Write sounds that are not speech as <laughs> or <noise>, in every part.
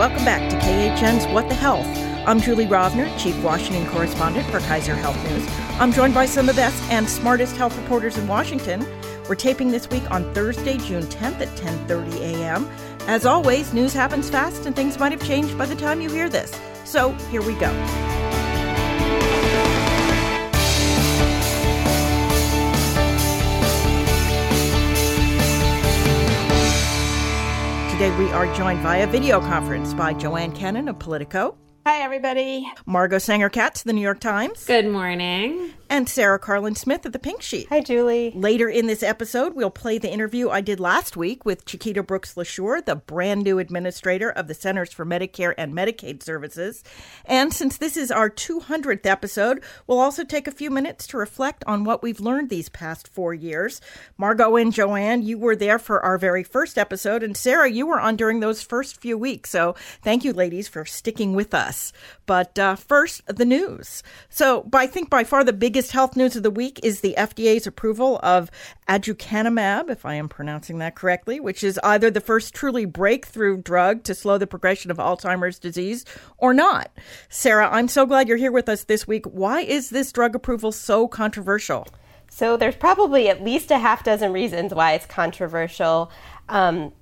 welcome back to KHN's What the Health. I'm Julie Rovner, Chief Washington Correspondent for Kaiser Health News. I'm joined by some of the best and smartest health reporters in Washington. We're taping this week on Thursday, June 10th at 10:30 a.m. As always, news happens fast and things might have changed by the time you hear this. So, here we go. Today we are joined via video conference by Joanne Kenen of Politico. Hi, everybody. Margot Sanger Katz, The New York Times. Good morning. And Sarah Karlin Smith of The Pink Sheet. Hi, Julie. Later in this episode, we'll play the interview I did last week with Chiquita Brooks LaSure, the brand new administrator of the Centers for Medicare and Medicaid Services. And since this is our 200th episode, we'll also take a few minutes to reflect on what we've learned these past four years. Margot and Joanne, you were there for our very first episode, and Sarah, you were on during those first few weeks. So thank you, ladies, for sticking with us. But uh, first, the news. So I think by far the biggest health news of the week is the FDA's approval of aducanumab, if I am pronouncing that correctly, which is either the first truly breakthrough drug to slow the progression of Alzheimer's disease or not. Sarah, I'm so glad you're here with us this week. Why is this drug approval so controversial? So there's probably at least a half dozen reasons why it's controversial. Um,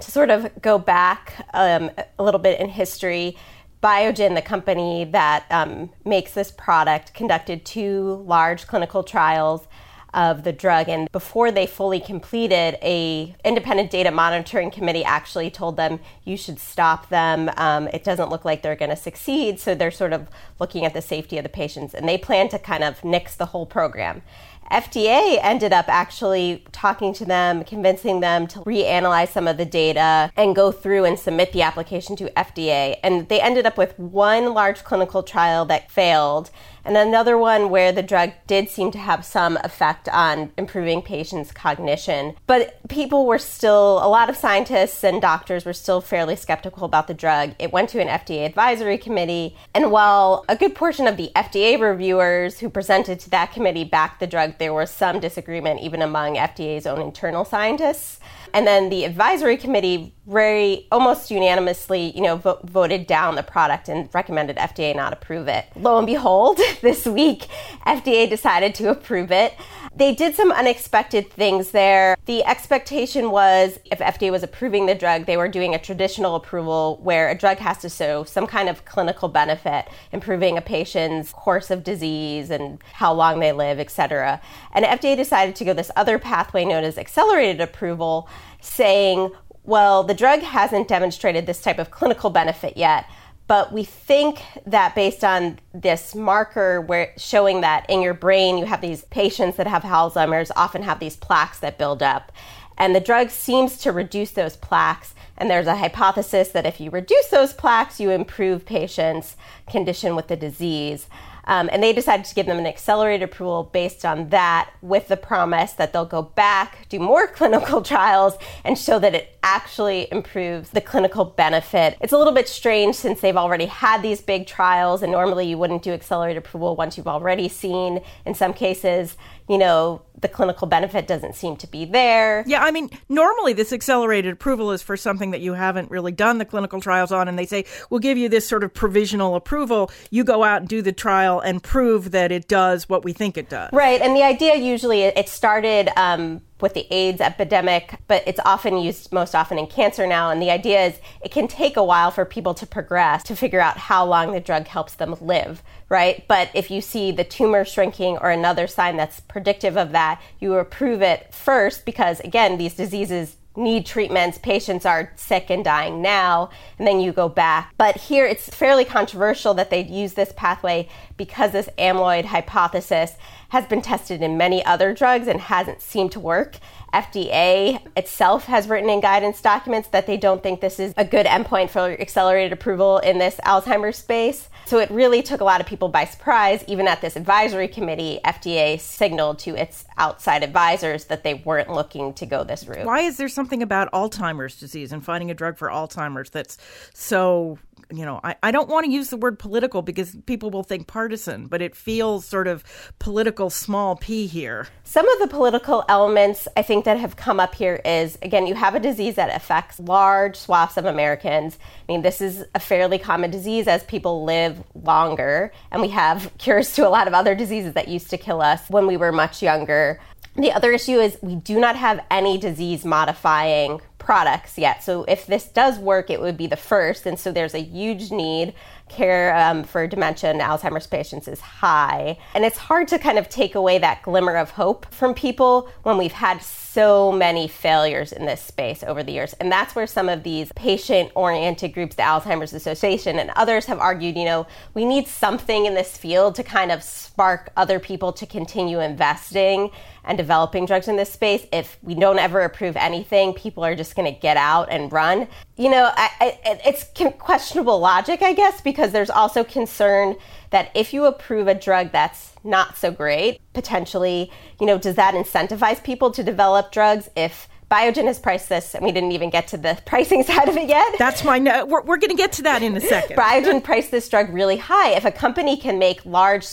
to sort of go back um, a little bit in history, Biogen, the company that um, makes this product, conducted two large clinical trials of the drug. And before they fully completed a independent data monitoring committee actually told them you should stop them. Um, it doesn't look like they're going to succeed. So they're sort of looking at the safety of the patients and they plan to kind of nix the whole program FDA ended up actually talking to them, convincing them to reanalyze some of the data and go through and submit the application to FDA. And they ended up with one large clinical trial that failed and another one where the drug did seem to have some effect on improving patients' cognition. But people were still, a lot of scientists and doctors were still fairly skeptical about the drug. It went to an FDA advisory committee, and while a good portion of the FDA reviewers who presented to that committee backed the drug, there was some disagreement even among FDA's own internal scientists. And then the advisory committee very almost unanimously, you know, vo- voted down the product and recommended FDA not approve it. Lo and behold, <laughs> this week FDA decided to approve it. They did some unexpected things there. The expectation was if FDA was approving the drug, they were doing a traditional approval where a drug has to show some kind of clinical benefit, improving a patient's course of disease and how long they live, etc. And FDA decided to go this other pathway known as accelerated approval, saying, well, the drug hasn't demonstrated this type of clinical benefit yet, but we think that based on this marker where showing that in your brain you have these patients that have Alzheimer's often have these plaques that build up. And the drug seems to reduce those plaques. And there's a hypothesis that if you reduce those plaques you improve patients condition with the disease um, and they decided to give them an accelerated approval based on that, with the promise that they'll go back, do more <laughs> clinical trials, and show that it actually improves the clinical benefit. It's a little bit strange since they've already had these big trials, and normally you wouldn't do accelerated approval once you've already seen, in some cases, you know, the clinical benefit doesn't seem to be there. Yeah, I mean, normally this accelerated approval is for something that you haven't really done the clinical trials on, and they say, we'll give you this sort of provisional approval. You go out and do the trial and prove that it does what we think it does. Right, and the idea usually it started. Um, with the AIDS epidemic, but it's often used most often in cancer now. And the idea is it can take a while for people to progress to figure out how long the drug helps them live, right? But if you see the tumor shrinking or another sign that's predictive of that, you approve it first because, again, these diseases need treatments, patients are sick and dying now, and then you go back. But here it's fairly controversial that they use this pathway because this amyloid hypothesis has been tested in many other drugs and hasn't seemed to work. FDA itself has written in guidance documents that they don't think this is a good endpoint for accelerated approval in this Alzheimer's space. So it really took a lot of people by surprise. Even at this advisory committee, FDA signaled to its outside advisors that they weren't looking to go this route. Why is there something about Alzheimer's disease and finding a drug for Alzheimer's that's so you know, I, I don't want to use the word political because people will think partisan, but it feels sort of political small p here? Some of the political elements I think that have come up here is again, you have a disease that affects large swaths of Americans. I mean, this is a fairly common disease as people live longer, and we have <laughs> cures to a lot of other diseases that used to kill us when we were much younger. The other issue is we do not have any disease modifying products yet. So if this does work, it would be the first. And so there's a huge need. Care um, for dementia and Alzheimer's patients is high. And it's hard to kind of take away that glimmer of hope from people when we've had so many failures in this space over the years. And that's where some of these patient oriented groups, the Alzheimer's Association and others have argued, you know, we need something in this field to kind of spark other people to continue investing and developing drugs in this space. If we don't ever approve anything, people are just going to get out and run. You know, I, I, it's questionable logic, I guess, because there's also concern that if you approve a drug that's not so great, potentially, you know, does that incentivize people to develop drugs if Biogen has priced this, and we didn't even get to the <laughs> pricing side of it yet. That's my. No- we're we're going to get to that in a second. Biogen priced this drug really high. If a company can make large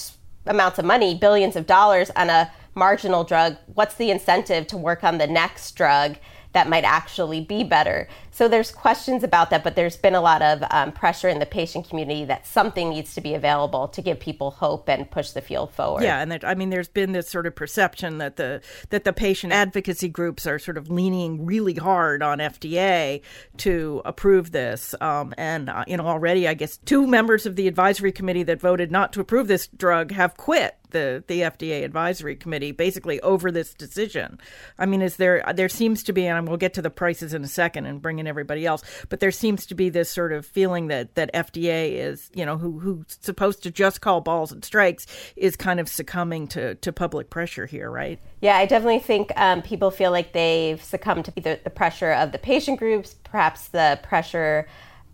amounts of money, billions of dollars on a marginal drug, what's the incentive to work on the next drug that might actually be better? So there's questions about that, but there's been a lot of um, pressure in the patient community that something needs to be available to give people hope and push the field forward. Yeah, and that, I mean, there's been this sort of perception that the that the patient advocacy groups are sort of leaning really hard on FDA to approve this, um, and uh, you know already I guess two members of the advisory committee that voted not to approve this drug have quit the the FDA advisory committee basically over this decision. I mean, is there there seems to be, and we'll get to the prices in a second and bring in everybody else, but there seems to be this sort of feeling that that FDA is, you know, who who's supposed to just call balls and strikes, is kind of succumbing to to public pressure here, right? Yeah, I definitely think um, people feel like they've succumbed to either the pressure of the patient groups, perhaps the pressure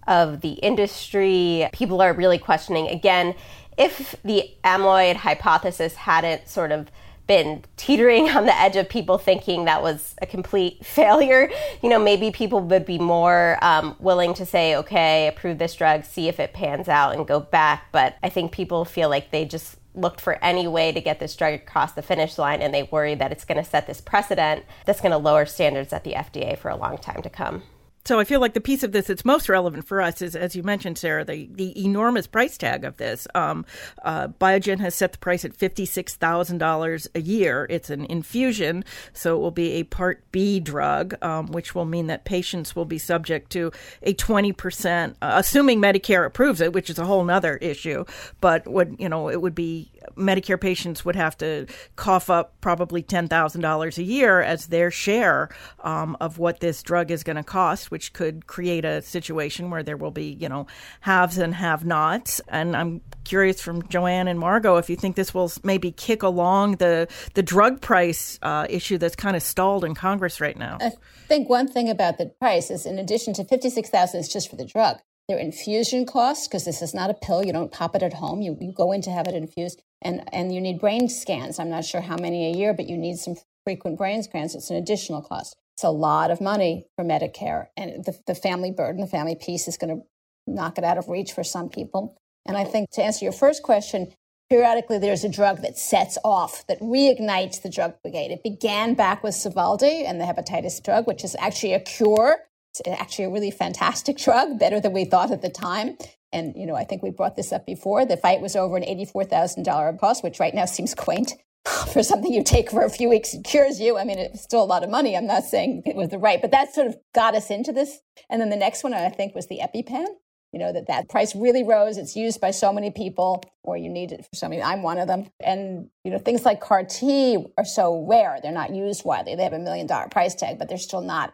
of the industry. People are really questioning again if the amyloid hypothesis hadn't sort of been teetering on the edge of people thinking that was a complete <laughs> failure, you know, maybe people would be more um, willing to say, okay, approve this drug, see if it pans out, and go back. But I think people feel like they just looked for any way to get this drug across the finish line and they worry that it's going to set this precedent that's going to lower standards at the FDA for a long time to come. So I feel like the piece of this that's most relevant for us is, as you mentioned, Sarah, the, the enormous price tag of this. Um, uh, Biogen has set the price at $56,000 a year. It's an infusion, so it will be a Part B drug, um, which will mean that patients will be subject to a 20%, uh, assuming Medicare approves it, which is a whole other issue, but would, you know, it would be Medicare patients would have to cough up probably $10,000 a year as their share um, of what this drug is going to cost, which could create a situation where there will be, you know, haves and have nots. And I'm curious from Joanne and Margot if you think this will maybe kick along the, the drug price uh, issue that's kind of stalled in Congress right now. I think one thing about the price is in addition to 56000 is just for the drug. There are infusion costs because this is not a pill. You don't pop it at home. You, you go in to have it infused and and you need brain scans. I'm not sure how many a year, but you need some frequent brain scans. It's an additional cost. It's a lot of money for Medicare, and the, the family burden, the family piece, is going to knock it out of reach for some people. And I think to answer your first question, periodically there's a drug that sets off, that reignites the drug brigade. It began back with Sovaldi and the hepatitis drug, which is actually a cure. It's actually a really fantastic <laughs> drug, better than we thought at the time. And, you know, I think we brought this up before. The fight was over an $84,000 cost, which right now seems quaint <laughs> for something you take for a few weeks and cures you. I mean, it's still a lot of money. I'm not saying it was the right, but that sort of got us into this. And then the next one, I think, was the EpiPen. You know, that that price really rose. It's used by so many people, or you need it for so many. I'm one of them. And, you know, things like CAR T are so rare. They're not used widely. They have a million dollar price tag, but they're still not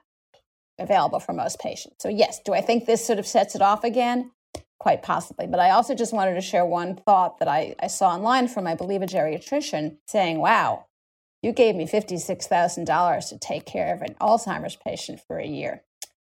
available for most patients. So, yes, do I think this sort of sets it off again? Quite possibly. But I also just wanted to share one thought that I, I saw online from, I believe, a geriatrician saying, wow, you gave me $56,000 to take care of an Alzheimer's patient for a year.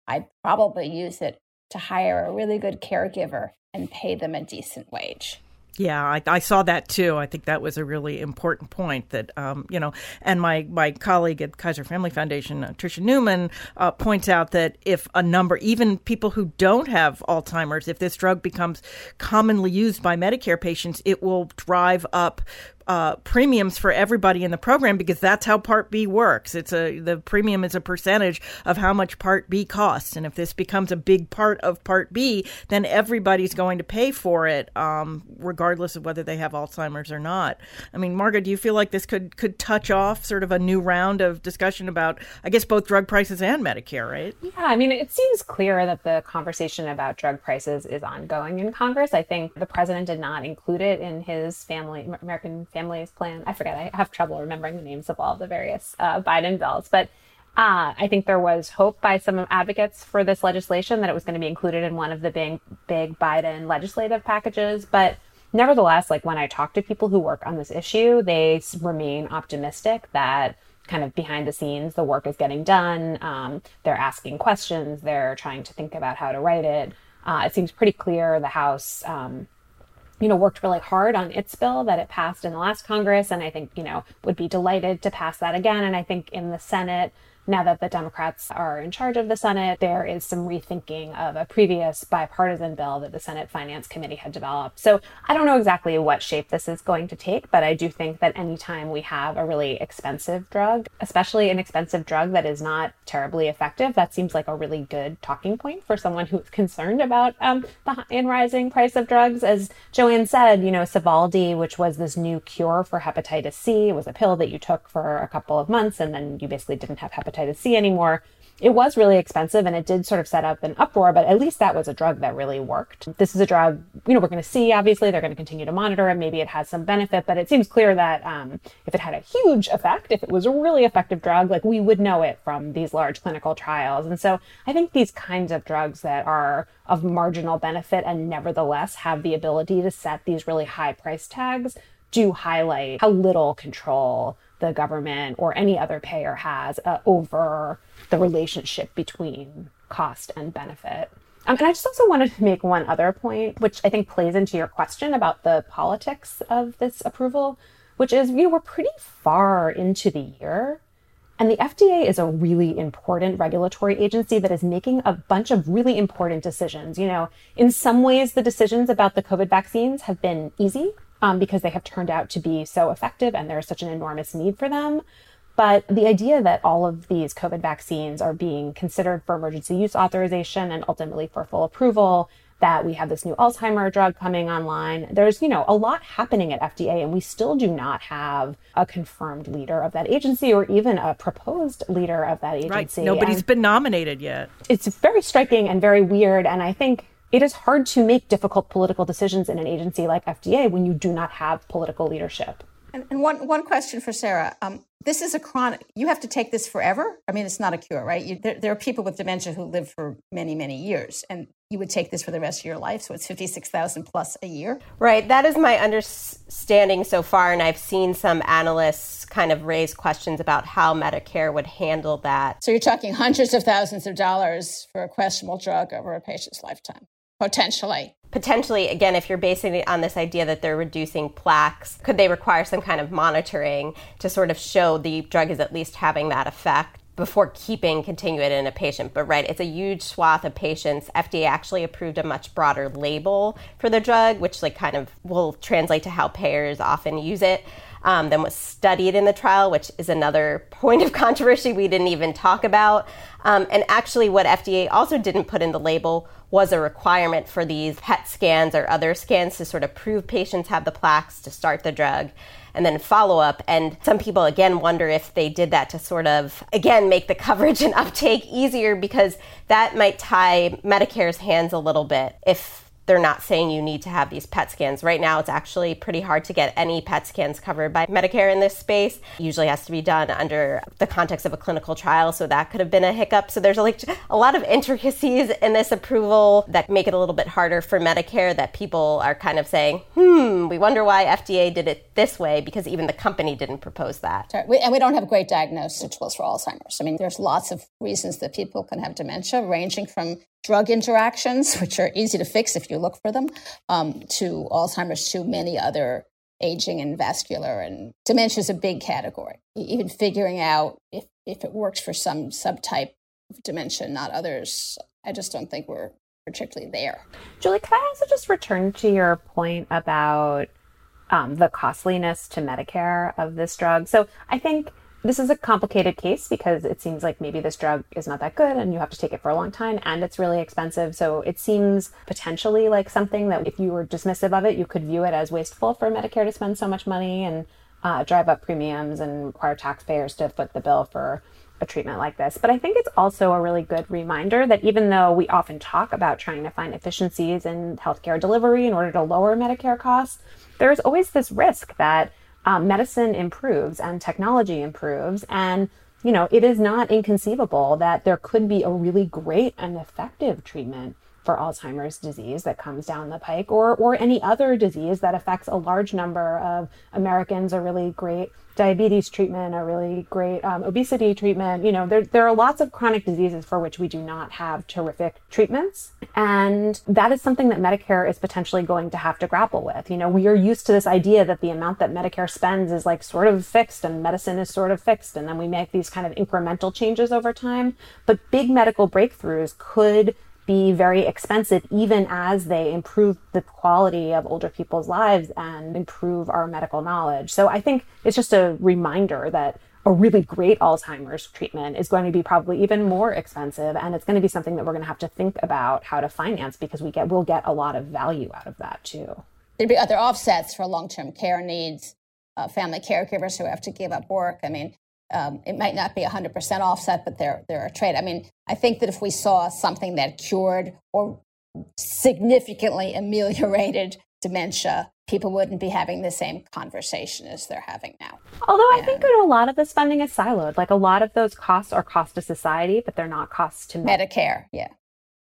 I'd probably use it to hire a really good caregiver and pay them a decent wage. Yeah, I, I, saw that too. I think that was a really important point. That um, you know, and my my colleague at Kaiser Family Foundation, uh, Tricia Neuman, uh, points out that if a number, even people who don't have Alzheimer's, if this drug becomes commonly used by Medicare patients, it will drive up uh, premiums for everybody in the program because that's how Part B works. It's a the premium is a percentage of how much Part B costs, and if this becomes a big part of Part B, then everybody's going to pay for it, um, regardless of whether they have Alzheimer's or not. I mean, Margaret, do you feel like this could could touch off sort of a new round of discussion about, I guess, both drug prices and Medicare, right? Yeah, I mean, it seems clear that the conversation about drug prices is ongoing in Congress. I think the president did not include it in his family American Families Plan. I forget. I have trouble remembering the names of all the various uh, Biden bills, but uh, I think there was hope by some advocates for this legislation that it was going to be included in one of the big, big Biden legislative packages. But nevertheless, like when I talk to people who work on this issue, they remain optimistic that kind of behind the scenes the work is getting done. Um, they're asking questions. They're trying to think about how to write it. Uh, it seems pretty clear the House um, you know, worked really hard on its bill that it passed in the last Congress, and I think, you know, would be delighted to pass that again. And I think in the Senate, now that the Democrats are in charge of the Senate, there is some rethinking of a previous bipartisan bill that the Senate Finance Committee had developed. So I don't know exactly what shape this is going to take, but I do think that anytime we have a really expensive drug, especially an expensive drug that is not terribly effective, that seems like a really good talking point for someone who's concerned about um, the in rising price of drugs. As Joanne said, you know, Sovaldi, which was this new cure for hepatitis C, was a pill that you took for a couple of months and then you basically didn't have hepatitis hepatitis C anymore. It was really expensive and it did sort of set up an uproar, but at least that was a drug that really worked. This is a drug, you know, we're going to see, obviously, they're going to continue to monitor it. Maybe it has some benefit, but it seems clear that um, if it had a huge effect, if it was a really effective drug, like we would know it from these large clinical trials. And so I think these kinds of drugs that are of marginal benefit and nevertheless have the ability to set these really high price tags do highlight how little control the government or any other payer has uh, over the relationship between cost and benefit. Um, and I just also wanted to make one other point, which I think plays into your question about the politics of this approval, which is, you know, we're pretty far into the year. And the FDA is a really important regulatory agency that is making a bunch of really important decisions. You know, in some ways, the decisions about the COVID vaccines have been easy um, because they have turned out to be so effective and there's such an enormous need for them. But the idea that all of these COVID vaccines are being considered for emergency use authorization and ultimately for full approval, that we have this new Alzheimer drug coming online. There's, you know, a lot happening at FDA and we still do not have a confirmed leader of that agency or even a proposed leader of that agency. Right. Nobody's and been nominated yet. It's very striking and very weird. And I think it is hard to make difficult political decisions in an agency like FDA when you do not have political leadership. And, and one, one question for Sarah. Um, this is a chronic, you have to take this forever. I mean, it's not a cure, right? You, there, there, are people with dementia who live for many, many years, and you would take this for the rest of your life. So it's 56,000 plus a year. Right. That is my understanding so far. And I've seen some analysts kind of raise questions about how Medicare would handle that. So you're talking hundreds of thousands of dollars for a questionable drug over a patient's lifetime. Potentially. Potentially, again, if you're basing it on this idea that they're reducing plaques, could they require some kind of monitoring to sort of show the drug is at least having that effect? before keeping continuing in a patient. But right, it's a huge swath of patients. FDA actually approved a much broader label for the drug, which like kind of will translate to how payers often use it. Um, than was studied in the trial, which is another point of controversy we didn't even talk about. Um, and actually, what FDA also didn't put in the label was a requirement for these PET scans or other scans to sort of prove patients have the plaques to start the drug and then follow up. And some people, again, wonder if they did that to sort of, again, make the <laughs> coverage and uptake easier because that might tie Medicare's hands a little bit if they're not saying you need to have these PET scans. Right now, it's actually pretty hard to get any PET scans covered by Medicare in this space. It usually has to be done under the context of a clinical trial, so that could have been a hiccup. So there's like a lot of intricacies in this approval that make it a little bit harder for Medicare that people are kind of saying, hmm, we wonder why FDA did it this way because even the company didn't propose that. We, and we don't have great diagnosis tools for Alzheimer's. I mean, there's lots of reasons that people can have dementia, ranging from drug interactions, <laughs> which are easy to fix if you look for them, um, to Alzheimer's, to many other aging and vascular and dementia is a big category. Even figuring out if, if it works for some subtype of dementia, not others, I just don't think we're particularly there. Julie, can I also just return to your point about um, the costliness to Medicare of this drug. So I think this is a complicated case because it seems like maybe this drug is not that good and you have to take it for a long time and it's really expensive. So it seems potentially like something that if you were dismissive of it, you could view it as wasteful for Medicare to spend so much money and uh, drive up premiums and require taxpayers to foot the bill for a treatment like this. But I think it's also a really good reminder that even though we often talk about trying to find efficiencies in healthcare delivery in order to lower Medicare costs, there's always this risk that um, medicine improves and technology improves. And, you know, it is not inconceivable that there could be a really great and effective treatment for Alzheimer's disease that comes down the pike or, or any other disease that affects a large number of Americans, a really great diabetes treatment, a really great um, obesity treatment. You know, there, there are lots of chronic diseases for which we do not have terrific treatments. And that is something that Medicare is potentially going to have to grapple with. You know, we are used to this idea that the amount that Medicare spends is like sort of fixed and medicine is sort of fixed. And then we make these kind of incremental changes over time. But big medical breakthroughs could be very expensive even as they improve the quality of older people's lives and improve our medical knowledge. So I think it's just a reminder that a really great Alzheimer's treatment is going to be probably even more expensive and it's going to be something that we're going to have to think about how to finance because we get we'll get a lot of value out of that too. There'd be other offsets for long-term care needs, uh, family caregivers who have to give up work. I mean, um, it might not be 100% offset, but they're, they're a trade. I mean, I think that if we saw something that cured or significantly <laughs> ameliorated dementia, people wouldn't be having the same conversation as they're having now. Although I think a lot of this funding is siloed. Like a lot of those costs are cost to society, but they're not costs to Medicare. Yeah.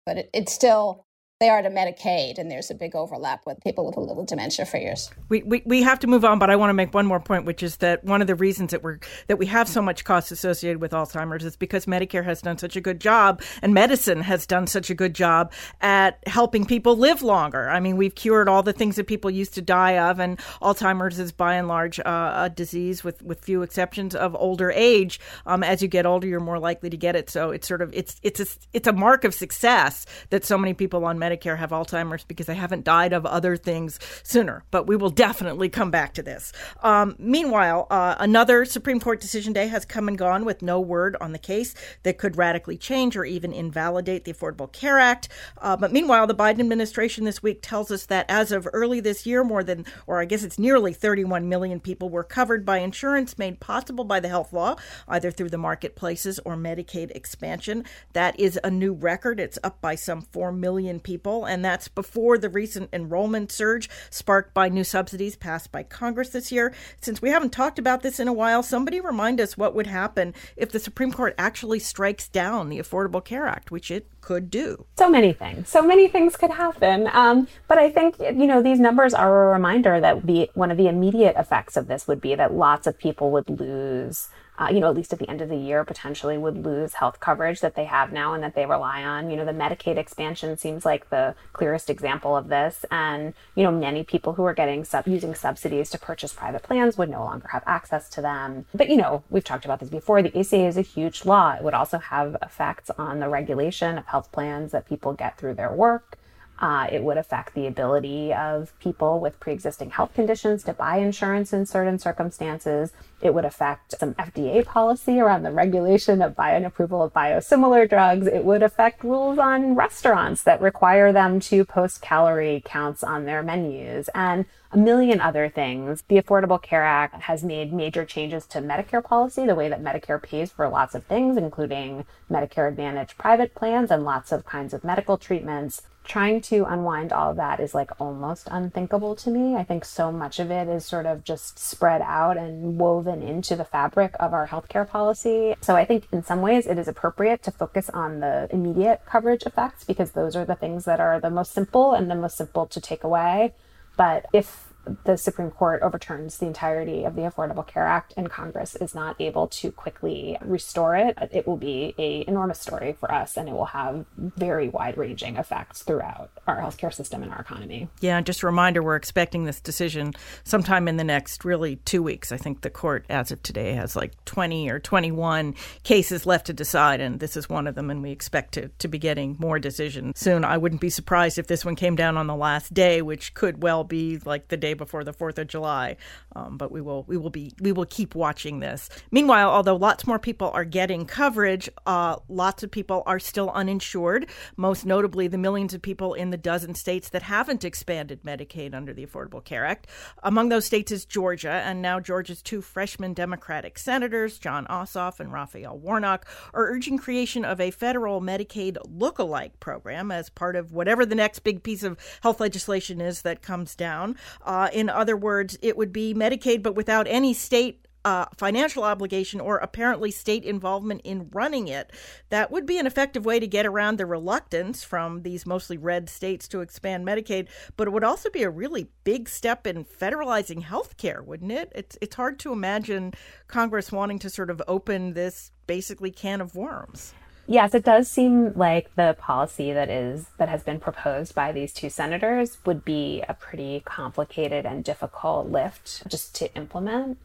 But it, it's still they are to Medicaid, and there's a big overlap with people with a little dementia for years. We, we, we have to move on, but I want to make one more point, which is that one of the reasons that we're that we have so much cost associated with Alzheimer's is because Medicare has done such a good job, and medicine has done such a good job at helping people live longer. I mean, we've cured all the things that people used to die of, and Alzheimer's is by and large uh, a disease, with with few exceptions, of older age. Um, as you get older, you're more likely to get it. So it's sort of it's it's a it's a mark of success that so many people on Medicare Medicare have Alzheimer's because they haven't died of other things sooner. But we will definitely come back to this. Um, meanwhile, uh, another Supreme Court decision day has come and gone with no word on the case that could radically change or even invalidate the Affordable Care Act. Uh, but meanwhile, the Biden administration this week tells us that as of early this year, more than, or I guess it's nearly 31 million people were covered by insurance made possible by the health law, either through the marketplaces or Medicaid expansion. That is a new record. It's up by some 4 million people people, and that's before the recent enrollment surge sparked by new subsidies passed by Congress this year. Since we haven't talked about this in a while, somebody remind us what would happen if the Supreme Court actually strikes down the Affordable Care Act, which it could do. So many things. So many things could happen. Um, but I think, you know, these numbers are a reminder that the, one of the immediate effects of this would be that lots of people would lose uh, you know, at least at the end of the year, potentially would lose health coverage that they have now and that they rely on. You know, the Medicaid expansion seems like the clearest example of this. And, you know, many people who are getting sub- using subsidies to purchase private plans would no longer have access to them. But, you know, we've talked about this before. The ACA is a huge law. It would also have effects on the regulation of health plans that people get through their work. Uh, it would affect the ability of people with pre existing health conditions to buy insurance in certain circumstances. It would affect some FDA policy around the regulation of bio and approval of biosimilar drugs. It would affect rules on restaurants that require them to post calorie counts on their menus and a million other things. The Affordable Care Act has made major changes to Medicare policy, the way that Medicare pays for lots of things, including Medicare Advantage private plans and lots of kinds of medical treatments trying to unwind all of that is like almost unthinkable to me. I think so much of it is sort of just spread out and woven into the fabric of our healthcare policy. So I think in some ways it is appropriate to focus on the immediate coverage effects because those are the things that are the most simple and the most simple to take away. But if the Supreme Court overturns the entirety of the Affordable Care Act and Congress is not able to quickly restore it, it will be a enormous story for us and it will have very wide-ranging effects throughout our healthcare system and our economy. Yeah, just a reminder we're expecting this decision sometime in the next really 2 weeks. I think the court as of today has like 20 or 21 cases left to decide and this is one of them and we expect to to be getting more decisions soon. I wouldn't be surprised if this one came down on the last day, which could well be like the day before the Fourth of July. Um, but we will we will be we will keep watching this. Meanwhile, although lots more people are getting coverage, uh, lots of people are still uninsured. Most notably, the millions of people in the dozen states that haven't expanded Medicaid under the Affordable Care Act. Among those states is Georgia, and now Georgia's two freshman Democratic senators, Jon Ossoff and Raphael Warnock, are urging creation of a federal Medicaid look-alike program as part of whatever the next big piece of health legislation is that comes down. Uh, in other words, it would be Medicaid, but without any state uh, financial obligation or apparently state involvement in running it. That would be an effective way to get around the reluctance from these mostly red states to expand Medicaid, but it would also be a really big step in federalizing health care, wouldn't it? It's, it's hard to imagine Congress wanting to sort of open this basically can of worms. Yes, it does seem like the policy that is that has been proposed by these two senators would be a pretty complicated and difficult lift just to implement.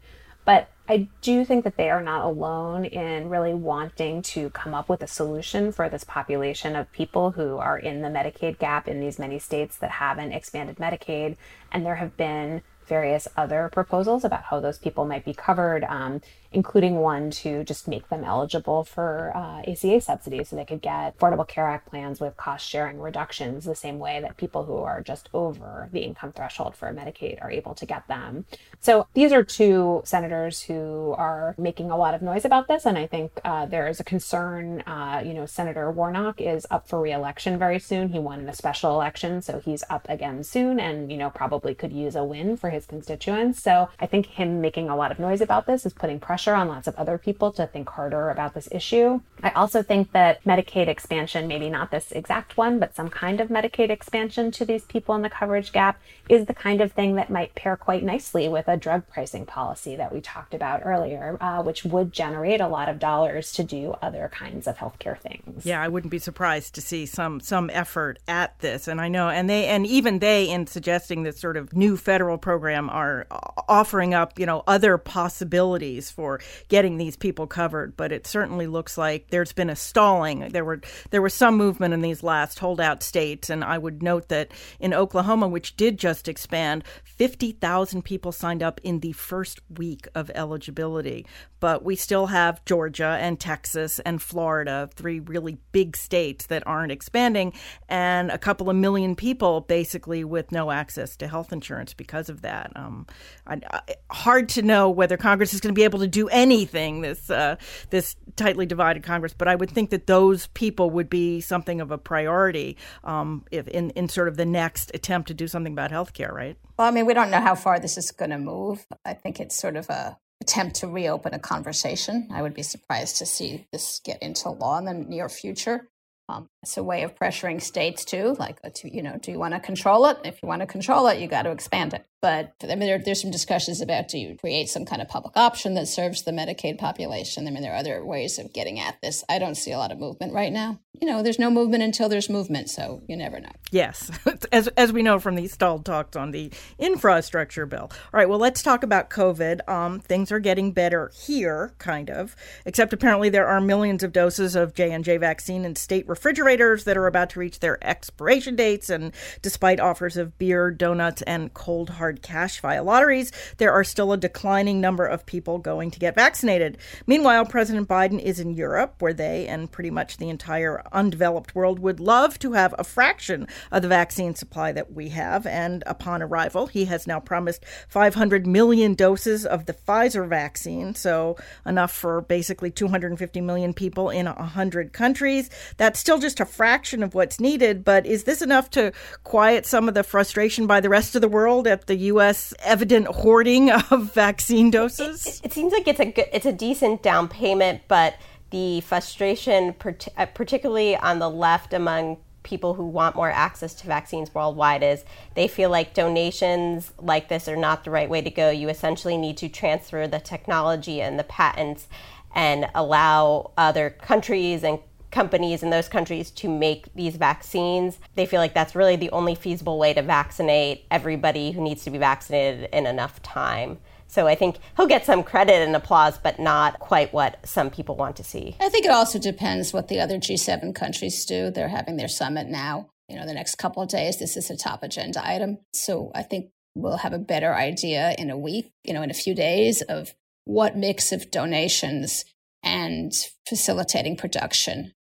But I do think that they are not alone in really wanting to come up with a solution for this population of people who are in the Medicaid gap in these many states that haven't expanded Medicaid. And there have been various other proposals about how those people might be covered, um, including one to just make them eligible for uh, ACA subsidies so they could get Affordable Care Act plans with cost sharing reductions the same way that people who are just over the income threshold for Medicaid are able to get them. So these are two senators who are making a lot of noise about this. And I think uh, there is a concern. Uh, you know, Senator Warnock is up for reelection very soon. He won in a special election, so he's up again soon and, you know, probably could use a win for his constituents. So I think him making a lot of noise about this is putting pressure on lots of other people to think harder about this issue. I also think that Medicaid expansion, maybe not this exact one, but some kind of Medicaid expansion to these people in the coverage gap is the kind of thing that might pair quite nicely with a drug pricing policy that we talked about earlier, uh, which would generate a lot of dollars to do other kinds of healthcare things. Yeah, I wouldn't be surprised to see some some effort at this. And I know, and they and even they, in suggesting this sort of new federal program, are offering up you know other possibilities for getting these people covered. But it certainly looks like there's been a stalling. There were there was some movement in these last holdout states, and I would note that in Oklahoma, which did just expand, fifty thousand people signed up in the first week of eligibility. But we still have Georgia and Texas and Florida, three really big states that aren't expanding, and a couple of million people basically with no access to health insurance because of that. Um, I, I, hard to know whether Congress is going to be able to do anything this uh, this tightly divided Congress, but I would think that those people would be something of a priority um, if in, in sort of the next attempt to do something about health care, right? Well, I mean, we don't know how far this is going to move. I think it's sort of a attempt to reopen a conversation. I would be surprised to see this get into law in the near future. Um, it's a way of pressuring states too, like, uh, to, you know, do you want to control it? If you want to control it, you got to expand it. But I mean, there, there's some discussions about do you create some kind of public option that serves the Medicaid population? I mean, there are other ways of getting at this. I don't see a lot of movement right now. You know, there's no movement until there's movement, so you never know. Yes, <laughs> as as we know from these stalled talks on the infrastructure bill. All right, well, let's talk about COVID. Um, things are getting better here, kind of, except apparently there are millions of doses of J and J vaccine in state refrigerators that are about to reach their expiration dates, and despite offers of beer, donuts, and cold hard cash via lotteries, there are still a declining number of people going to get vaccinated. Meanwhile, President Biden is in Europe, where they and pretty much the entire undeveloped world would love to have a fraction of the vaccine supply that we have. And upon arrival, he has now promised 500 million doses of the Pfizer vaccine, so enough for basically 250 million people in 100 countries. That's still just a fraction of what's needed, but is this enough to quiet some of the frustration by the rest of the world at the U.S. evident hoarding of <laughs> vaccine doses? It, it, it seems like it's a good, it's a decent down payment, but the frustration, uh, particularly on the left among people who want more access to vaccines worldwide is they feel like donations like this are not the right way to go. You essentially need to transfer the technology and the patents and allow other countries and companies in those countries to make these vaccines. They feel like that's really the only feasible way to vaccinate everybody who needs to be vaccinated in enough time. So I think he'll get some credit and applause, but not quite what some people want to see. I think it also depends what the other G7 countries do. They're having their summit now. You know, the next couple of days, this is a top agenda item. So I think we'll have a better idea in a week, you know, in a few days of what mix of donations and facilitating production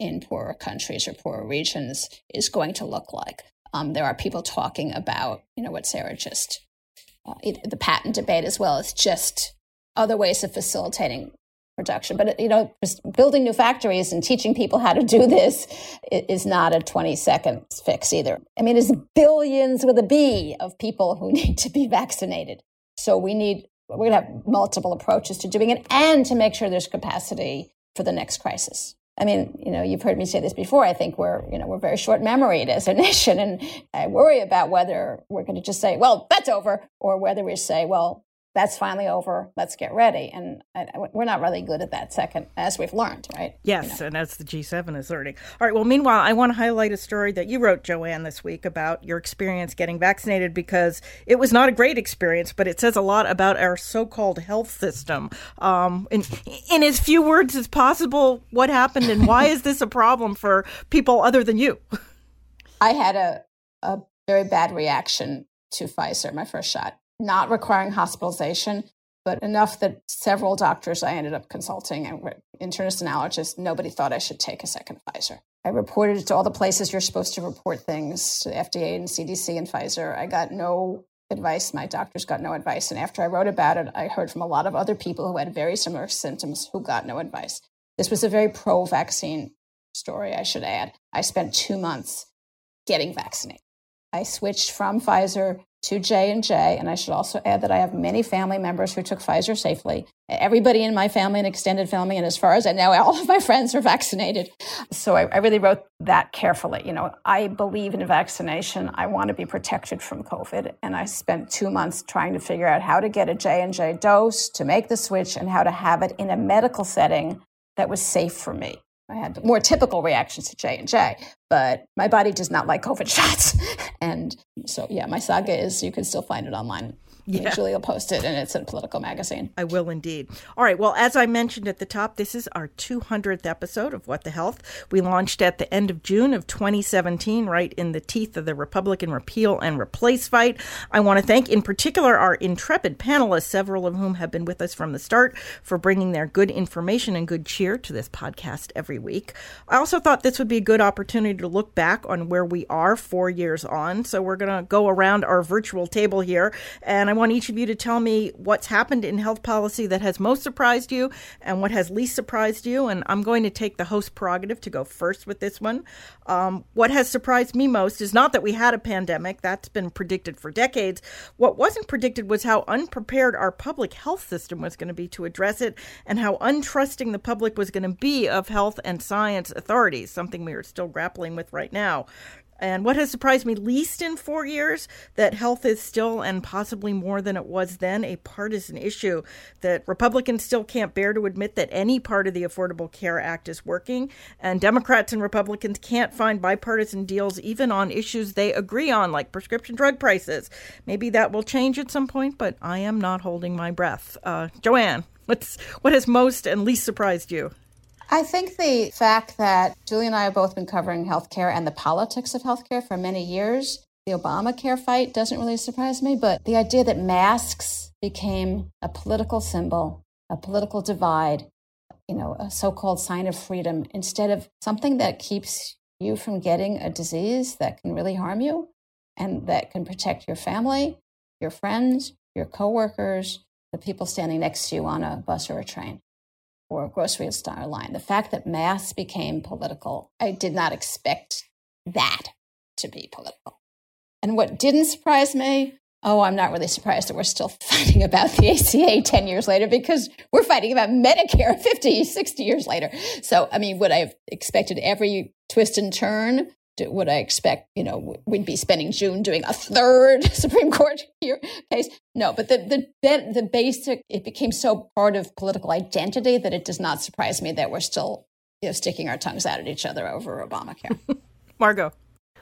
in poorer countries or poorer regions is going to look like. Um, there are people talking about, you know, what Sarah just, uh, the patent debate as well as just other ways of facilitating production. But, you know, building new factories and teaching people how to do this is not a 20 seconds fix either. I mean, there's billions with a B of people who <laughs> need to be vaccinated. So we need, we're going to have multiple approaches to doing it and to make sure there's capacity for the next crisis. I mean, you know, you've heard me say this before. I think we're, you know, we're very short memoried as a <laughs> nation. And I worry about whether we're going to just say, well, that's over, or whether we say, well, that's finally over. Let's get ready. And we're not really good at that second, as we've learned, right? Yes, you know. and as the G7 is learning. All right. Well, meanwhile, I want to highlight a story that you wrote, Joanne, this week about your experience getting vaccinated because it was not a great experience, but it says a lot about our so-called health system. Um, in, in as few words as possible, what happened and why is this a problem for people other than you? I had a, a very bad reaction to Pfizer, my first shot not requiring hospitalization, but enough that several doctors I ended up consulting and internist and allergists, nobody thought I should take a second Pfizer. I reported it to all the places you're supposed to report things to the FDA and CDC and Pfizer. I got no advice. My doctors got no advice. And after I wrote about it, I heard from a lot of other people who had very similar symptoms who got no advice. This was a very pro vaccine story, I should add. I spent two months getting vaccinated. I switched from Pfizer to J and I should also add that I have many family members who took Pfizer safely. Everybody in my family and extended family, and as far as I know, <laughs> all of my friends are vaccinated. So I, I really wrote that carefully. You know, I believe in vaccination. I want to be protected from COVID, and I spent two months trying to figure out how to get a J and J dose to make the switch, and how to have it in a medical setting that was safe for me. I had more typical reactions to J and J, but my body does not like COVID <laughs> shots. and so, yeah, my saga is you can still find it online. Yeah. Post it, and it's a Politico magazine. I will indeed. All right. Well, as I mentioned at the top, this is our 200th episode of What the Health. We launched at the end of June of 2017, right in the teeth of the Republican repeal and replace fight. I want to thank, in particular, our intrepid panelists, several of whom have been with us from the start, for bringing their good information and good cheer to this podcast every week. I also thought this would be a good opportunity to look back on where we are four years on. So we're going to go around our virtual table here and I want each of you to tell me what's happened in health policy that has most surprised you and what has least surprised you. And I'm going to take the host prerogative to go first with this one. Um, what has surprised me most is not that we had a pandemic, that's been predicted for decades. What wasn't predicted was how unprepared our public health system was going to be to address it and how untrusting the public was going to be of health and science authorities, something we are still grappling with right now. And what has surprised me least in four years, that health is still, and possibly more than it was then, a partisan issue. That Republicans still can't bear to admit that any part of the Affordable Care Act is working. And Democrats and Republicans can't find bipartisan deals even on issues they agree on, like prescription drug prices. Maybe that will change at some point, but I am not holding my breath. Uh, Joanne, what's, what has most and least surprised you? I think the fact that Julie and I have both been covering healthcare and the politics of healthcare for many years, the Obamacare fight doesn't really surprise me, but the idea that masks became a political symbol, a political divide, you know, a so called sign of freedom, instead of something that keeps you from getting a disease that can really harm you and that can protect your family, your friends, your coworkers, the people standing next to you on a bus or a train or grocery store line. The fact that masks became political, I did not expect that to be political. And what didn't surprise me, oh, I'm not really surprised that we're still <laughs> fighting about the ACA 10 years later because we're fighting about Medicare <laughs> 50, 60 years later. So, I mean, would I have expected every twist and turn would I expect, you know, we'd be spending June doing a third <laughs> Supreme Court case? No, but the, the, the basic, it became so part of political identity that it does not surprise me that we're still, you know, sticking our tongues out at each other over Obamacare. <laughs> Margot.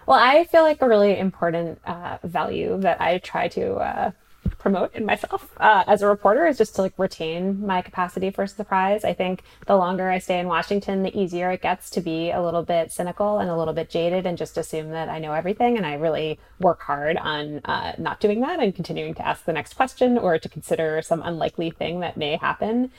Well, I feel like a really important uh, value that I try to uh, promote in myself uh, as a reporter is just to like retain my capacity for surprise. I think the longer I stay in Washington, the easier it gets to be a little bit cynical and a little bit jaded and just assume that I know everything. And I really work hard on uh, not doing that and continuing to ask the next question or to consider some unlikely thing that may happen.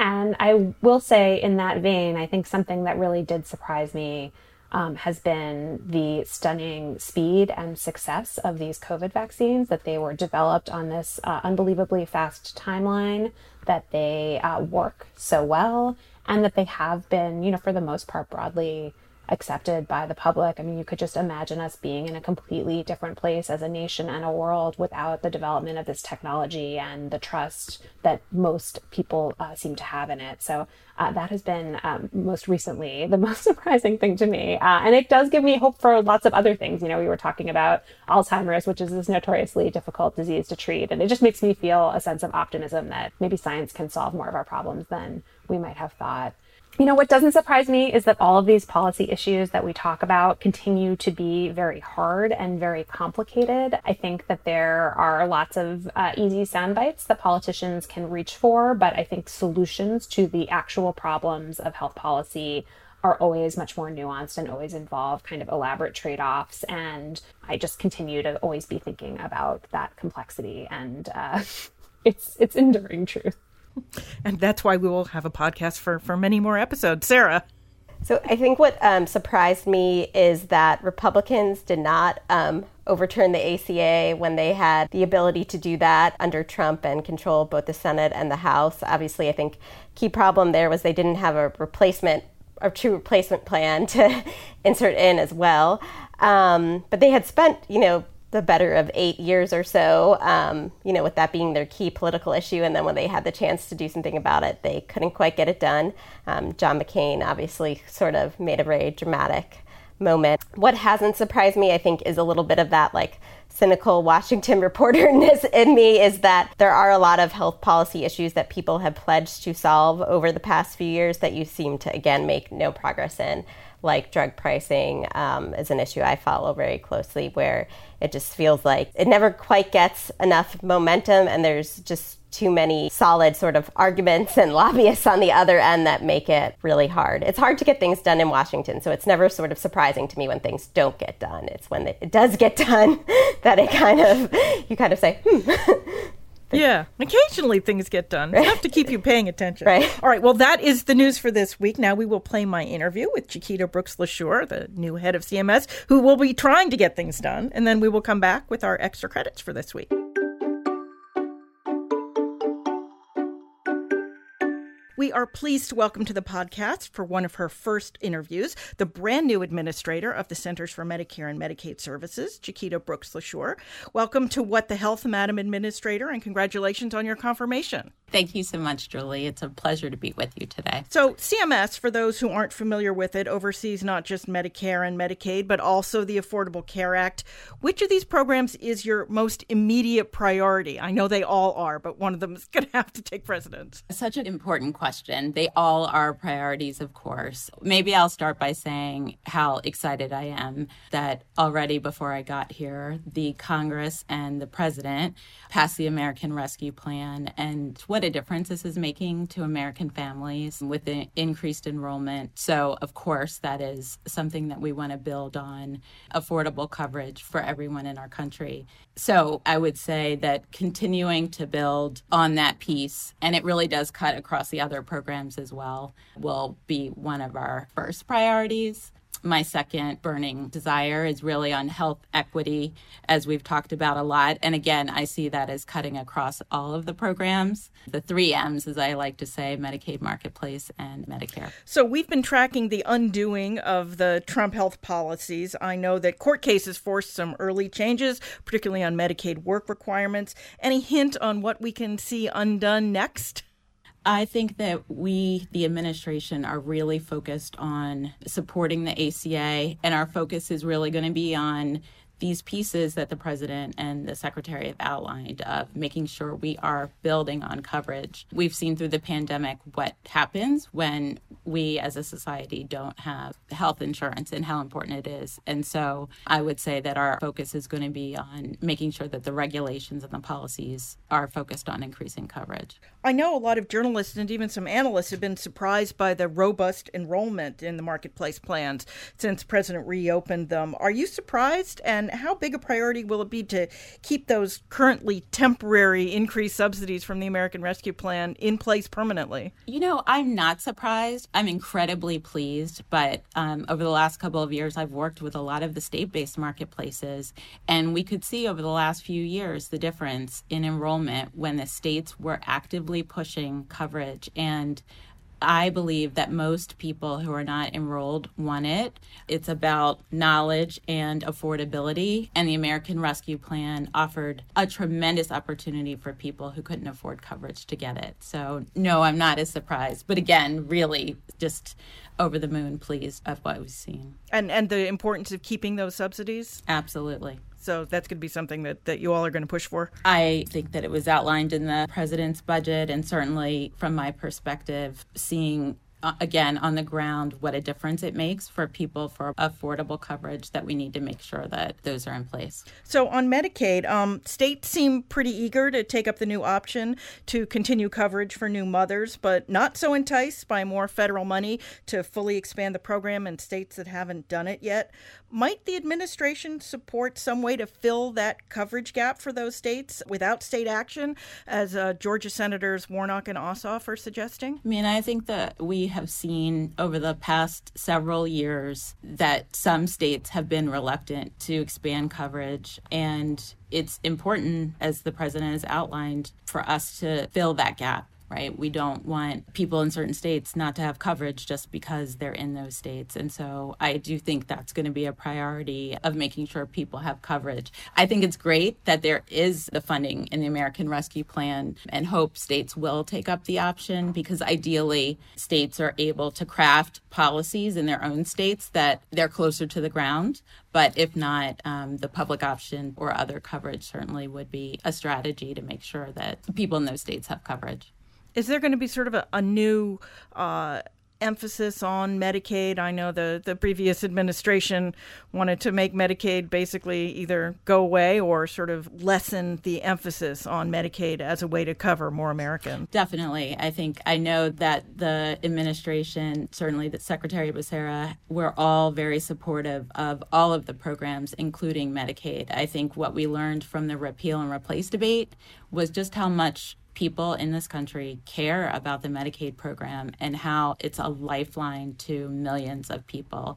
And I will say, in that vein, I think something that really did surprise me um, has been the stunning speed and success of these COVID vaccines, that they were developed on this uh, unbelievably fast timeline, that they uh, work so well, and that they have been, you know, for the most part, broadly accepted by the public. I mean, you could just imagine us being in a completely different place as a nation and a world without the development of this technology and the trust that most people uh, seem to have in it. So uh, that has been um, most recently <laughs> the most surprising thing to me. Uh, and it does give me hope for lots of other things. You know, we were talking about Alzheimer's, which is this notoriously difficult disease to treat. And it just makes me feel a sense of optimism that maybe science can solve more of our problems than we might have thought. You know, what doesn't surprise me is that all of these policy issues that we talk about continue to be very hard and very complicated. I think that there are lots of uh, easy sound bites that politicians can reach for, but I think solutions to the actual problems of health policy are always much more nuanced and always involve kind of elaborate trade offs. And I just continue to always be thinking about that complexity and uh, <laughs> it's it's enduring truth. <laughs> And that's why we will have a podcast for, for many more episodes. Sarah. So I think what um, surprised me is that Republicans did not um, overturn the ACA when they had the ability to do that under Trump and control both the Senate and the House. Obviously, I think key problem there was they didn't have a replacement a true replacement plan <laughs> to insert in as well. Um, but they had spent, you know, the better of eight years or so, um, you know, with that being their key political issue. And then when they had the chance to do something about it, they couldn't quite get it done. Um, John McCain obviously sort of made a very dramatic moment. What hasn't surprised me, I think, is a little bit of that like cynical Washington <laughs> reporterness in me is that there are a lot of health policy issues that people have pledged to solve over the past few years that you seem to, again, make no progress in like drug pricing um, is an issue I follow very closely, where it just feels like it never quite gets enough momentum, and there's just too many solid sort of arguments and <laughs> lobbyists on the other end that make it really hard. It's hard to get things done in Washington, so it's never sort of surprising to me when things don't get done. It's when it does get <laughs> done that it kind of you kind of say, hmm, <laughs> yeah, occasionally things get done. Right. Enough to keep you paying attention. Right. All right. Well, that is the news for this week. Now we will play my interview with Chiquita Brooks LaSure, the new head of CMS, who will be trying to get things done, and then we will come back with our extra credits for this week. We are pleased to welcome to the podcast for one of her first interviews the brand new administrator of the Centers for Medicare and Medicaid Services, Chiquita Brooks LaSure. Welcome to What the Health, Madam Administrator, and congratulations on your confirmation. Thank you so much, Julie. It's a pleasure to be with you today. So, CMS, for those who aren't familiar with it, oversees not just Medicare and Medicaid, but also the Affordable Care Act. Which of these programs is your most immediate priority? I know they all are, but one of them is <laughs> going to have to take precedence. Such an important question. They all are priorities, of course. Maybe I'll start by saying how excited I am that already before I got here, the Congress and the President passed the American Rescue Plan and what what a difference this is making to American families with the increased enrollment. So, of course, that is something that we want to build on affordable coverage for everyone in our country. So, I would say that continuing to build on that piece, and it really does cut across the other programs as well, will be one of our first priorities my second burning desire is really on health equity, as we've talked about a lot. And again, I see that as cutting across all of the programs. The three M's, as I like to say Medicaid, Marketplace, and Medicare. So we've been tracking the undoing of the Trump health policies. I know that court cases forced some early changes, particularly on Medicaid work requirements. Any hint on what we can see undone next? I think that we, the administration, are really focused on supporting the ACA, and our focus is really going to be on these pieces that the president and the secretary have outlined of making sure we are building on coverage. We've seen through the pandemic what happens when we as a society don't have health insurance and how important it is. And so I would say that our focus is going to be on making sure that the regulations and the policies are focused on increasing coverage. I know a lot of journalists and even some analysts have been surprised by the robust enrollment in the marketplace plans since President reopened them. Are you surprised? And how big a priority will it be to keep those currently temporary increased subsidies from the American Rescue Plan in place permanently? You know, I'm not surprised. I'm incredibly pleased. But um, over the last couple of years, I've worked with a lot of the state based marketplaces, and we could see over the last few years the difference in enrollment when the states were actively pushing coverage and I believe that most people who are not enrolled want it. It's about knowledge and affordability. And the American Rescue Plan offered a tremendous opportunity for people who couldn't afford coverage to get it. So, no, I'm not as surprised. But again, really just over the moon pleased of what we've seen. And, and the importance of keeping those subsidies? Absolutely. So that's going to be something that, that you all are going to push for? I think that it was outlined in the president's budget, and certainly from my perspective, seeing uh, again on the ground what a difference it makes for people for affordable coverage that we need to make sure that those are in place so on medicaid um, states seem pretty eager to take up the new option to continue coverage for new mothers but not so enticed by more federal money to fully expand the program in states that haven't done it yet might the administration support some way to fill that coverage gap for those states without state action, as uh, Georgia Senators Warnock and Ossoff are suggesting? I mean, I think that we have seen over the past several years that some states have been reluctant to expand coverage. And it's important, as the president has outlined, for us to fill that gap right? We don't want people in certain states not to have coverage just because they're in those states. And so I do think that's going to be a priority of making sure people have coverage. I think it's great that there is the funding in the American Rescue Plan and hope states will take up the option because ideally states are able to craft policies in their own states that they're closer to the ground. But if not, um, the public option or other coverage certainly would be a strategy to make sure that people in those states have coverage. Is there going to be sort of a, a new uh, emphasis on Medicaid? I know the, the previous administration wanted to make Medicaid basically either go away or sort of lessen the emphasis on Medicaid as a way to cover more Americans. Definitely. I think I know that the administration, certainly that Secretary Becerra, were all very supportive of all of the programs, including Medicaid. I think what we learned from the repeal and replace debate was just how much people in this country care about the Medicaid program and how it's a lifeline to millions of people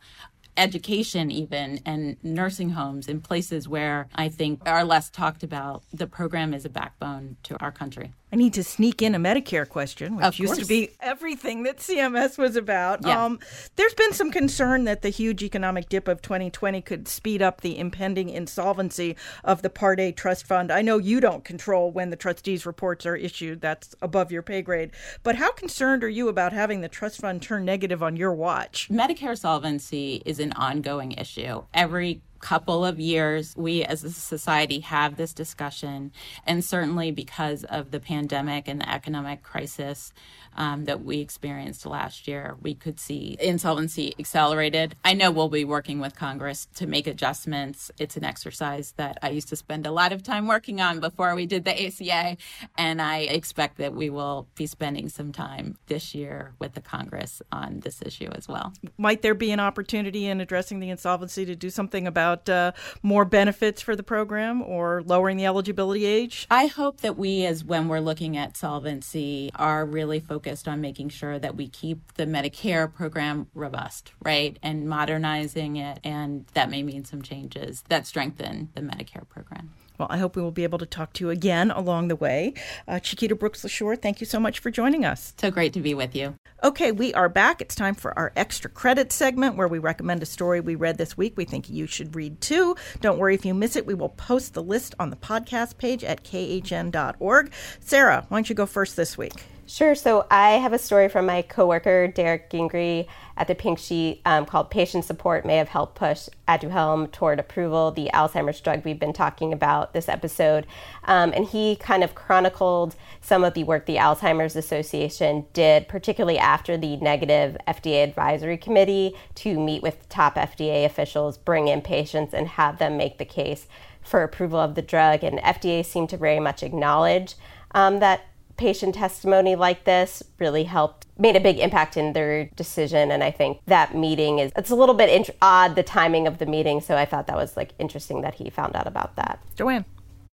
education even and nursing homes in places where I think are less talked about. The program is a backbone to our country. I need to sneak in a Medicare question, which used to be everything that CMS was about. Yeah. Um, there's been some concern that the huge economic dip of 2020 could speed up the impending insolvency of the Part A trust fund. I know you don't control when the trustees' reports are issued, that's above your pay grade. But how concerned are you about having the trust fund turn negative on your watch? Medicare solvency is an ongoing issue. Every couple of years, we as a society have this discussion. And certainly because of the pandemic and the economic crisis um, that we experienced last year, we could see insolvency accelerated. I know we'll be working with Congress to make adjustments. It's an exercise that I used to spend a lot of time working on before we did the ACA. And I expect that we will be spending some time this year with the Congress on this issue as well. Might there be an opportunity in addressing the insolvency to do something about uh, more benefits for the program or lowering the eligibility age? I hope that we, as when we're looking at solvency, are really focused on making sure that we keep the Medicare program robust, right? And modernizing it. And that may mean some changes that strengthen the Medicare program. Well, I hope we will be able to talk to you again along the way. Uh, Chiquita Brooks LaSure, thank you so much for joining us. So great to be with you. Okay, we are back. It's time for our extra credit segment where we recommend a story we read this week we think you should read too. Don't worry if you miss it, we will post the list on the podcast page at khn.org. Sarah, why don't you go first this week? Sure. So I have a story from my coworker, Derrick Gingery, at the Pink Sheet um, called Patient Support May Have Helped Push Aduhelm Toward Approval, the Alzheimer's drug we've been talking about this episode. Um, and he kind of chronicled some of the work the Alzheimer's Association did, particularly after the negative FDA advisory committee to meet with top FDA officials, bring in patients, and have them make the case for approval of the drug. And FDA seemed to very much acknowledge um, that patient testimony like this really helped made a big impact in their decision. And i think that meeting is it's a little bit int- odd the timing of the meeting. So i thought that was like interesting that he found out about that. Joanne.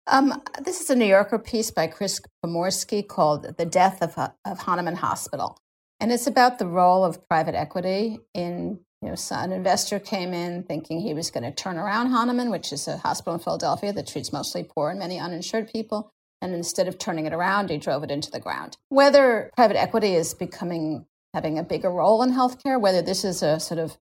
Um, this is a new yorker piece by chris pomorski called the death of, of hahnemann hospital. And it's about the role of private equity in you know, so an investor came in thinking he was going to turn around Hahnemann, which is a hospital in Philadelphia that treats mostly poor and many uninsured people. And instead of turning it around, he drove it into the ground. Whether private equity is becoming having a bigger role in healthcare, whether this is a sort of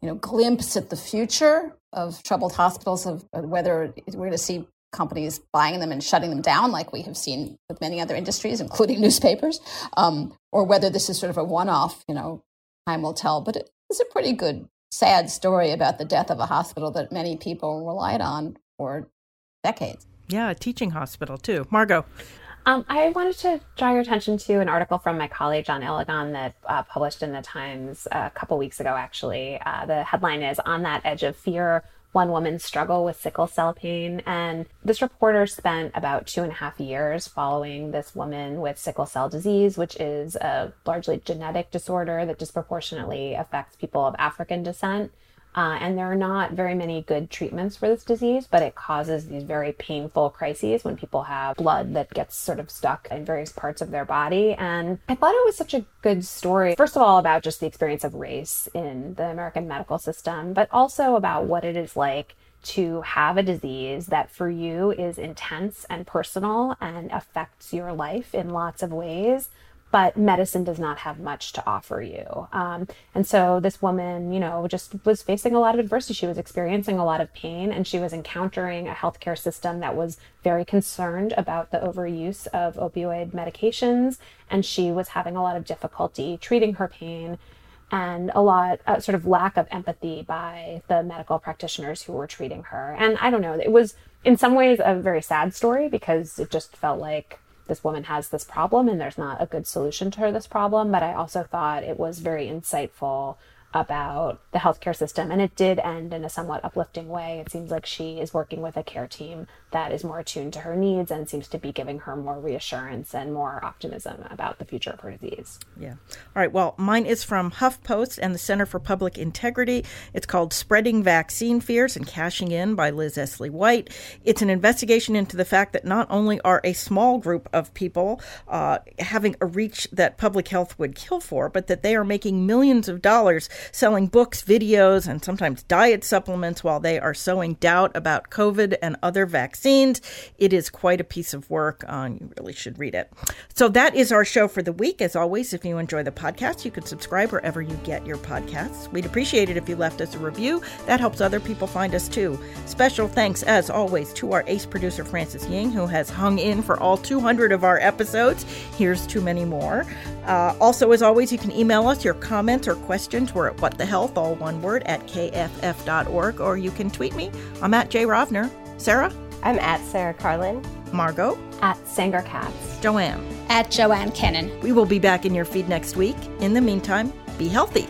you know glimpse at the future of troubled hospitals, of whether we're going to see companies buying them and shutting them down, like we have seen with many other industries, including <laughs> newspapers, um, or whether this is sort of a one-off. You know, time will tell. But it's a pretty good, sad story about the death of a hospital that many people relied on for decades. Yeah, a teaching hospital too. Margot. Um, I wanted to draw your attention to an article from my colleague John Eligon that uh, published in the Times a couple weeks ago, actually. Uh, the headline is On That Edge of Fear One Woman's Struggle with Sickle Cell Pain. And this reporter spent about two and a half years following this woman with sickle cell disease, which is a largely genetic disorder that disproportionately affects people of African descent. Uh, and there are not very many good treatments for this disease, but it causes these very painful crises when people have blood that gets sort of stuck in various parts of their body. And I thought it was such a good story, first of all, about just the experience of race in the American medical system, but also about what it is like to have a disease that for you is intense and personal and affects your life in lots of ways but medicine does not have much to offer you. Um, and so this woman, you know, just was facing a lot of adversity. She was experiencing a lot of pain and she was encountering a healthcare system that was very concerned about the overuse of opioid medications. And she was having a lot of difficulty treating her pain and a lot uh, sort of lack of empathy by the medical practitioners who were treating her. And I don't know, it was in some ways a very sad story because it just felt like this woman has this problem and there's not a good solution to her this problem but i also thought it was very insightful about the healthcare system. And it did end in a somewhat uplifting way. It seems like she is working with a care team that is more attuned to her needs and seems to be giving her more reassurance and more optimism about the future of her disease. Yeah. All right. Well, mine is from HuffPost and the Center for Public Integrity. It's called Spreading Vaccine Fears and Cashing In by Liz Essley Whyte. It's an investigation into the fact that not only are a small group of people uh, having a reach that public health would kill for, but that they are making millions of dollars selling books, videos, and sometimes diet supplements while they are sowing doubt about COVID and other vaccines. It is quite a piece of work. Uh, you really should read it. So that is our show for the week. As always, if you enjoy the podcast, you can subscribe wherever you get your podcasts. We'd appreciate it if you left us a review. That helps other people find us to. Special thanks, as always, to our ace producer, Francis Ying, who has hung in for all 200 of our episodes. Here's too many more. Uh, also, as always, you can email us your comments or questions. We're at whatthehealth, all one word, at kff.org, or you can tweet me. I'm at Jay Rovner. Sarah? I'm at Sarah Karlin. Margot? At Sanger Katz. Joanne? At Joanne Kenen. We will be back in your feed next week. In the meantime, be healthy.